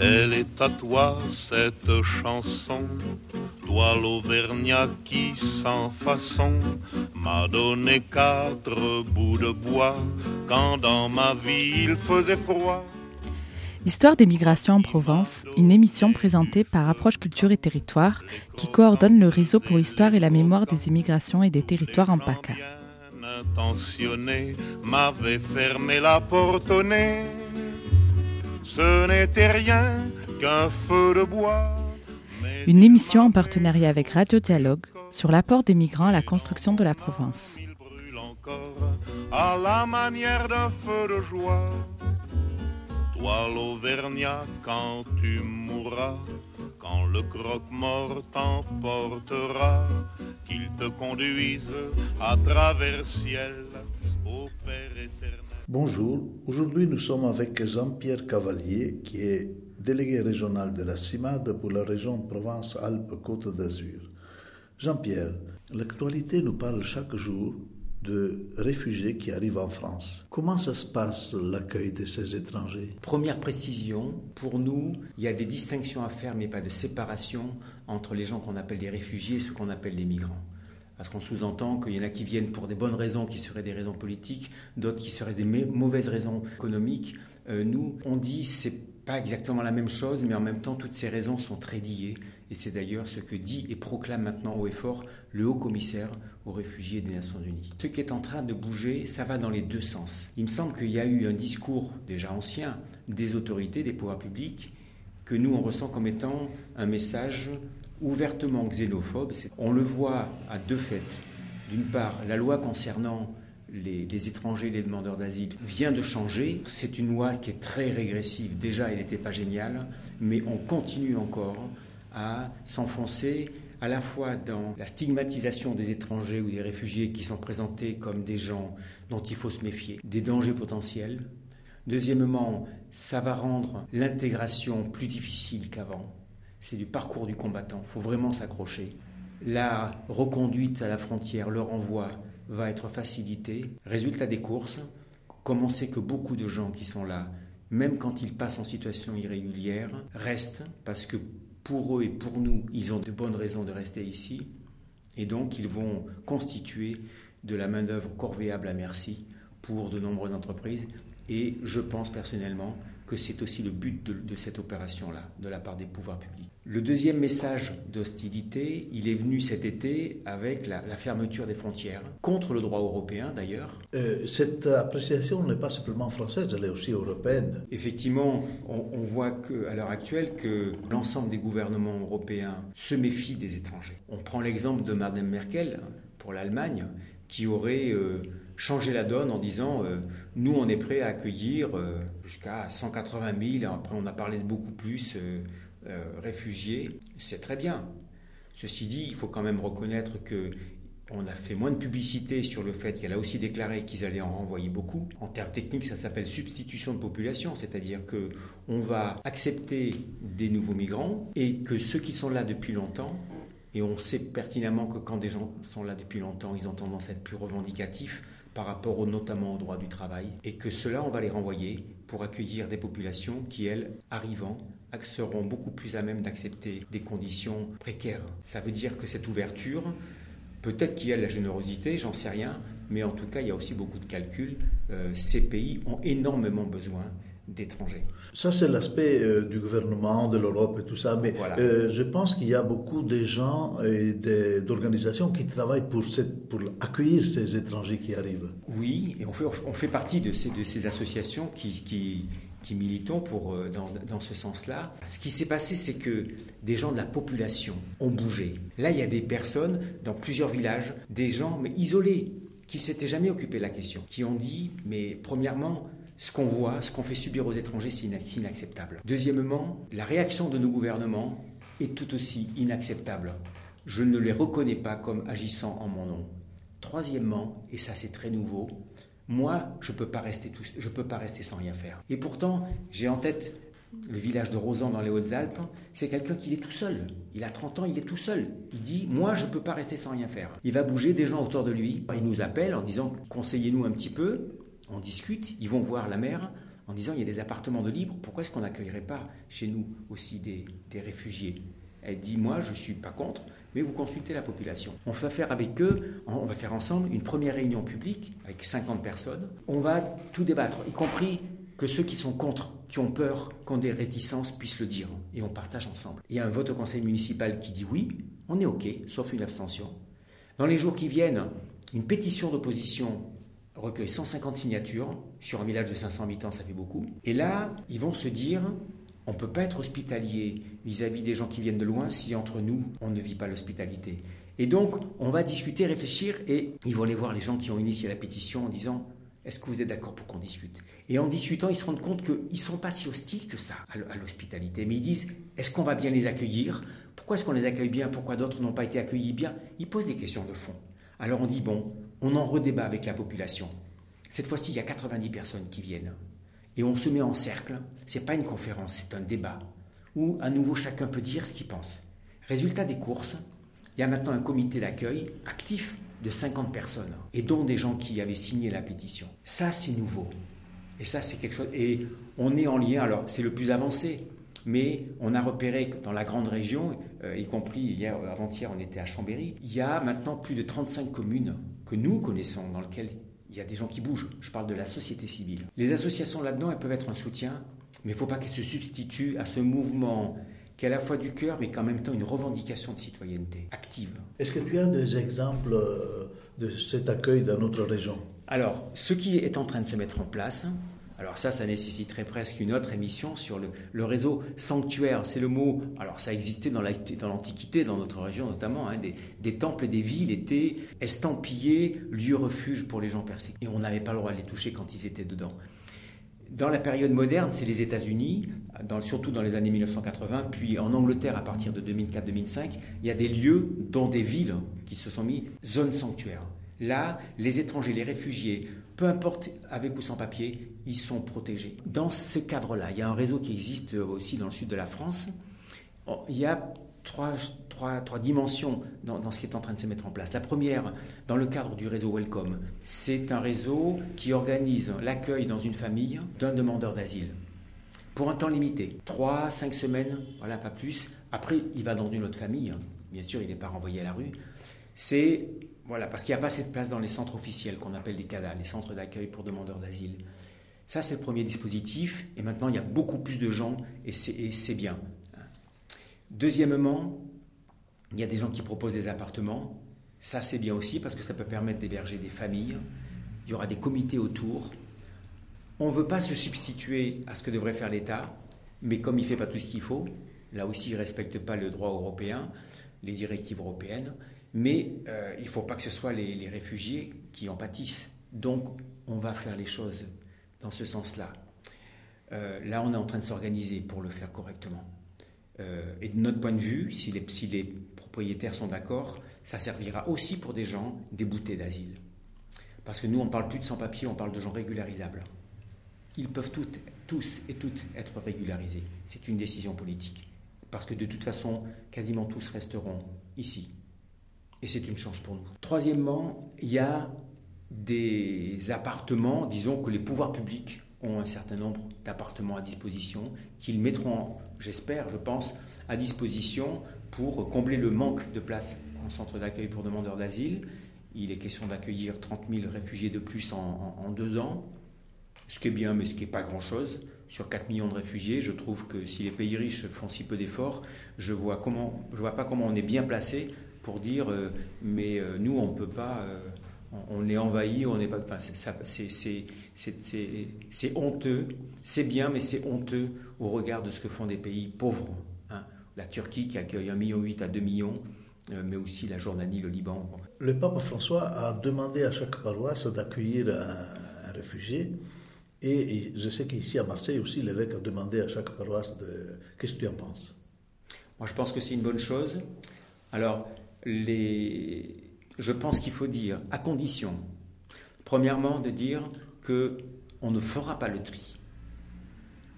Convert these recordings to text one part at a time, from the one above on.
Elle est à toi cette chanson, toi l'Auvergnat qui sans façon m'a donné quatre bouts de bois quand dans ma vie il faisait froid. Histoire des migrations en Provence, une émission présentée par Approche Culture et Territoire qui coordonne le réseau pour l'histoire et la mémoire des immigrations et des territoires en PACA. m'avait fermé la porte au nez ce n'était rien qu'un feu de bois. Une émission en partenariat avec Radio Dialogue sur l'apport des migrants à la construction de la Provence. À la manière d'un feu de joie. Toi l'Auvergnat, quand tu mourras, quand le croque-mort t'emportera, qu'il te conduise à travers ciel au Père éternel. Bonjour, aujourd'hui nous sommes avec Jean-Pierre Cavalier qui est délégué régional de la CIMAD pour la région Provence-Alpes-Côte d'Azur. Jean-Pierre, l'actualité nous parle chaque jour de réfugiés qui arrivent en France. Comment ça se passe l'accueil de ces étrangers? Première précision, pour nous, il y a des distinctions à faire mais pas de séparation entre les gens qu'on appelle des réfugiés et ceux qu'on appelle des migrants. Parce qu'on sous-entend qu'il y en a qui viennent pour des bonnes raisons qui seraient des raisons politiques, d'autres qui seraient des mauvaises raisons économiques. Euh, nous, on dit c'est pas exactement la même chose, mais en même temps, toutes ces raisons sont très liées. Et c'est d'ailleurs ce que dit et proclame maintenant haut et fort le haut commissaire aux réfugiés des Nations Unies. Ce qui est en train de bouger, ça va dans les deux sens. Il me semble qu'il y a eu un discours déjà ancien des autorités, des pouvoirs publics, que nous on ressent comme étant un message ouvertement xénophobe. On le voit à deux faits. D'une part, la loi concernant les, étrangers, les demandeurs d'asile vient de changer. C'est une loi qui est très régressive. Déjà, elle n'était pas géniale, mais on continue encore à s'enfoncer à la fois dans la stigmatisation des étrangers ou des réfugiés qui sont présentés comme des gens dont il faut se méfier, des dangers potentiels. Deuxièmement, ça va rendre l'intégration plus difficile qu'avant c'est du parcours du combattant. Il faut vraiment s'accrocher. La reconduite à la frontière, le renvoi va être facilité. Résultat des courses, comme on sait que beaucoup de gens qui sont là, même quand ils passent en situation irrégulière, restent parce que pour eux et pour nous, ils ont de bonnes raisons de rester ici. Et donc, ils vont constituer de la main-d'œuvre corvéable à merci pour de nombreuses entreprises. Et je pense personnellement que c'est aussi le but de, cette opération-là, de la part des pouvoirs publics. Le deuxième message d'hostilité, il est venu cet été avec la, fermeture des frontières, contre le droit européen d'ailleurs. Euh, cette appréciation n'est pas simplement française, elle est aussi européenne. Effectivement, on, on voit que, à l'heure actuelle que l'ensemble des gouvernements européens se méfient des étrangers. On prend l'exemple de Madame Merkel pour l'Allemagne, qui aurait... Euh, changer la donne en disant euh, nous on est prêt à accueillir euh, jusqu'à 180 000, après on a parlé de beaucoup plus euh, réfugiés, c'est très bien. Ceci dit, il faut quand même reconnaître que on a fait moins de publicité sur le fait qu'elle a aussi déclaré qu'ils allaient en renvoyer beaucoup. En termes techniques, ça s'appelle substitution de population, c'est-à-dire que on va accepter des nouveaux migrants et que ceux qui sont là depuis longtemps et on sait pertinemment que quand des gens sont là depuis longtemps, ils ont tendance à être plus revendicatifs, par rapport notamment au droit du travail, et que cela, on va les renvoyer pour accueillir des populations qui, elles, arrivant, seront beaucoup plus à même d'accepter des conditions précaires. Ça veut dire que cette ouverture, peut-être qu'il y a la générosité, j'en sais rien, mais en tout cas, il y a aussi beaucoup de calculs. Euh, ces pays ont énormément besoin d'étrangers. Ça, c'est l'aspect euh, du gouvernement, de l'Europe et tout ça. Mais euh, je pense qu'il y a beaucoup de gens et d'organisations qui travaillent pour, cette, pour accueillir ces étrangers qui arrivent. Oui, et on fait, on fait partie de ces, de ces associations qui, qui, qui militons pour, euh, dans, dans ce sens-là. Ce qui s'est passé, c'est que des gens de la population ont bougé. Là, il y a des personnes dans plusieurs villages, des gens mais isolés, qui s'étaient jamais occupés de la question, qui ont dit, mais premièrement, ce qu'on voit, ce qu'on fait subir aux étrangers, c'est inacceptable. Deuxièmement, la réaction de nos gouvernements est tout aussi inacceptable. Je ne les reconnais pas comme agissant en mon nom. Troisièmement, et ça c'est très nouveau, moi je ne peux, pas rester peux pas rester sans rien faire. Et pourtant, j'ai en tête le village de Rosan dans les Hautes-Alpes, c'est quelqu'un qui est tout seul. Il a 30 ans, il est tout seul. Il dit Moi, je ne peux pas rester sans rien faire. Il va bouger des gens autour de lui. Il nous appelle en disant Conseillez-nous un petit peu. On discute. Ils vont voir la mère en disant Il y a des appartements de libre. Pourquoi est-ce qu'on n'accueillerait pas chez nous aussi des, des réfugiés? Elle dit Moi, je ne suis pas contre, mais vous consultez la population. On va faire avec eux, on va faire ensemble une première réunion publique avec 50 personnes. On va tout débattre, y compris que ceux qui sont contre, qui ont peur, qui ont des réticences, puissent le dire. Et on partage ensemble. Il y a un vote au conseil municipal qui dit oui, on est OK, sauf une abstention. Dans les jours qui viennent, une pétition d'opposition recueille 150 signatures. Sur un village de 500 habitants, ça fait beaucoup. Et là, ils vont se dire on ne peut pas être hospitalier vis-à-vis des gens qui viennent de loin si entre nous, on ne vit pas l'hospitalité. Et donc, on va discuter, réfléchir, et ils vont aller voir les gens qui ont initié la pétition en disant est-ce que vous êtes d'accord pour qu'on discute? Et en discutant, ils se rendent compte qu'ils ne sont pas si hostiles que ça à l'hospitalité. Mais ils disent, est-ce qu'on va bien les accueillir? Pourquoi est-ce qu'on les accueille bien? Pourquoi d'autres n'ont pas été accueillis bien? Ils posent des questions de fond. Alors on dit, bon, on en redébat avec la population. Cette fois-ci, il y a 90 personnes qui viennent. Et on se met en cercle. Ce n'est pas une conférence, c'est un débat. Où à nouveau chacun peut dire ce qu'il pense. Résultat des courses, il y a maintenant un comité d'accueil actif de 50 personnes, et dont des gens qui avaient signé la pétition. Ça, c'est nouveau. Et ça, c'est quelque chose. Et on est en lien, alors c'est le plus avancé, mais on a repéré que dans la grande région, euh, y compris hier, avant-hier, on était à Chambéry, il y a maintenant plus de 35 communes que nous connaissons, dans lesquelles il y a des gens qui bougent. Je parle de la société civile. Les associations là-dedans, elles peuvent être un soutien, mais il ne faut pas qu'elles se substituent à ce mouvement qui est à la fois du cœur, mais qu'en même temps une revendication de citoyenneté active. Est-ce que tu as des exemples euh, de cet accueil dans notre région? Alors, ce qui est en train de se mettre en place, alors ça, ça nécessiterait presque une autre émission sur le, réseau sanctuaire. C'est le mot, alors ça existait dans l'Antiquité, dans, notre région notamment, hein, des, temples et des villes étaient estampillés lieu refuge pour les gens persécutés. Et on n'avait pas le droit de les toucher quand ils étaient dedans. Dans la période moderne, c'est les États-Unis, surtout dans les années 1980, puis en Angleterre à partir de 2004-2005, il y a des lieux, dont des villes, qui se sont mis zones sanctuaires. Là, les étrangers, les réfugiés, peu importe avec ou sans papier, ils sont protégés. Dans ce cadre-là, il y a un réseau qui existe aussi dans le sud de la France. Il y a trois, trois, trois dimensions dans, ce qui est en train de se mettre en place. La première, dans le cadre du réseau Welcome, c'est un réseau qui organise l'accueil dans une famille d'un demandeur d'asile pour un temps limité, trois, cinq semaines, voilà, pas plus. Après, il va dans une autre famille, bien sûr, il n'est pas renvoyé à la rue. C'est, voilà, parce qu'il n'y a pas cette place dans les centres officiels qu'on appelle des CADA, les centres d'accueil pour demandeurs d'asile. Ça, c'est le premier dispositif, et maintenant, il y a beaucoup plus de gens, et c'est bien. Deuxièmement, il y a des gens qui proposent des appartements. Ça, c'est bien aussi parce que ça peut permettre d'héberger des familles. Il y aura des comités autour. On ne veut pas se substituer à ce que devrait faire l'État, mais comme il ne fait pas tout ce qu'il faut, là aussi, il ne respecte pas le droit européen, les directives européennes, mais euh, il ne faut pas que ce soit les, réfugiés qui en pâtissent. Donc, on va faire les choses dans ce sens-là. Euh, là, on est en train de s'organiser pour le faire correctement. Euh, et de notre point de vue, si les, propriétaires sont d'accord, ça servira aussi pour des gens déboutés d'asile. Parce que nous, on ne parle plus de sans-papiers, on parle de gens régularisables. Ils peuvent toutes, tous et toutes être régularisés. C'est une décision politique. Parce que de toute façon, quasiment tous resteront ici. Et c'est une chance pour nous. Troisièmement, il y a des appartements, disons que les pouvoirs publics ont un certain nombre d'appartements à disposition qu'ils mettront, j'espère, je pense, à disposition pour combler le manque de places en centre d'accueil pour demandeurs d'asile. Il est question d'accueillir 30 000 réfugiés de plus en, deux ans, ce qui est bien, mais ce qui n'est pas grand-chose. Sur 4 millions de réfugiés, je trouve que si les pays riches font si peu d'efforts, je ne vois, vois pas comment on est bien placé pour dire euh, mais euh, nous, on ne peut pas. Euh, on est envahi, on n'est pas. c'est honteux, c'est bien, mais c'est honteux au regard de ce que font des pays pauvres. Hein. La Turquie qui accueille 1,8 million à 2 millions, euh, mais aussi la Jordanie, le Liban. Le pape François a demandé à chaque paroisse d'accueillir un, réfugié. Et, je sais qu'ici à Marseille aussi, l'évêque a demandé à chaque paroisse de. Qu'est-ce que tu en penses? Moi, je pense que c'est une bonne chose. Alors, les je pense qu'il faut dire, à condition, premièrement, de dire que on ne fera pas le tri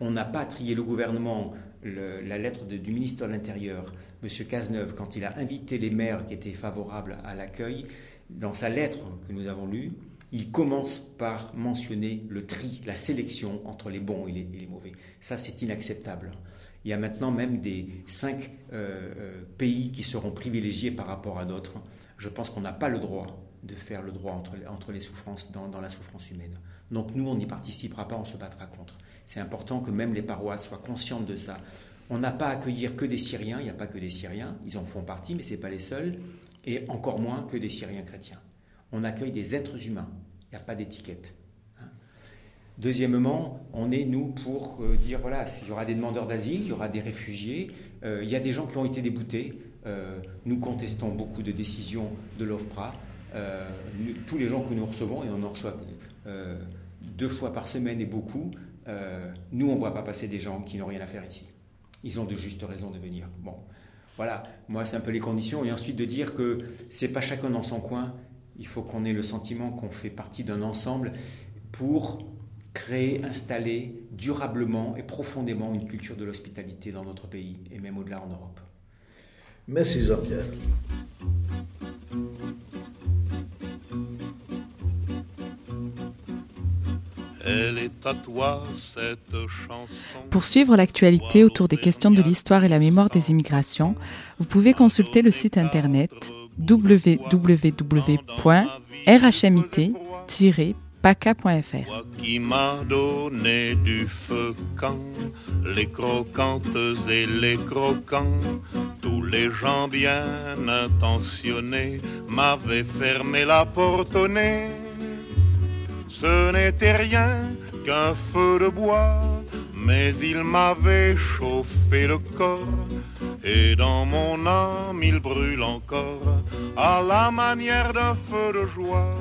On n'a pas trié le gouvernement, la lettre du ministre de l'Intérieur, M. Cazeneuve, quand il a invité les maires qui étaient favorables à l'accueil, dans sa lettre que nous avons lue, il commence par mentionner le tri, la sélection entre les bons et les, mauvais. Ça, c'est inacceptable. Il y a maintenant même des cinq euh, euh, pays qui seront privilégiés par rapport à d'autres. Je pense qu'on n'a pas le droit de faire le droit entre, les souffrances dans, dans, la souffrance humaine. Donc nous, on n'y participera pas, on se battra contre. C'est important que même les paroisses soient conscientes de ça. On n'a pas à accueillir que des Syriens, il n'y a pas que des Syriens, ils en font partie, mais ce n'est pas les seuls, et encore moins que des Syriens chrétiens. On accueille des êtres humains, il n'y a pas d'étiquette. Deuxièmement, on est, nous, pour euh, dire, voilà, il y aura des demandeurs d'asile, il y aura des réfugiés, euh, il y a des gens qui ont été déboutés. Euh, nous contestons beaucoup de décisions de l'OFPRA. tous les gens que nous recevons, et on en reçoit deux fois par semaine et beaucoup, nous, on ne voit pas passer des gens qui n'ont rien à faire ici. Ils ont de justes raisons de venir. Bon, voilà, moi, c'est un peu les conditions. Et ensuite, de dire que c'est pas chacun dans son coin, il faut qu'on ait le sentiment qu'on fait partie d'un ensemble pour créer, installer durablement et profondément une culture de l'hospitalité dans notre pays et même au-delà en Europe. Merci Jean-Pierre. Pour suivre l'actualité autour des questions de l'histoire et la mémoire des immigrations, vous pouvez consulter le site internet www.rhmit-paca.fr. Qui m'a donné du feu quand les croquantes et les croquants, tous les gens bien intentionnés m'avaient fermé la porte au nez. Ce n'était rien qu'un feu de bois, mais il m'avait chauffé le corps et dans mon âme il brûle encore à la manière d'un feu de joie.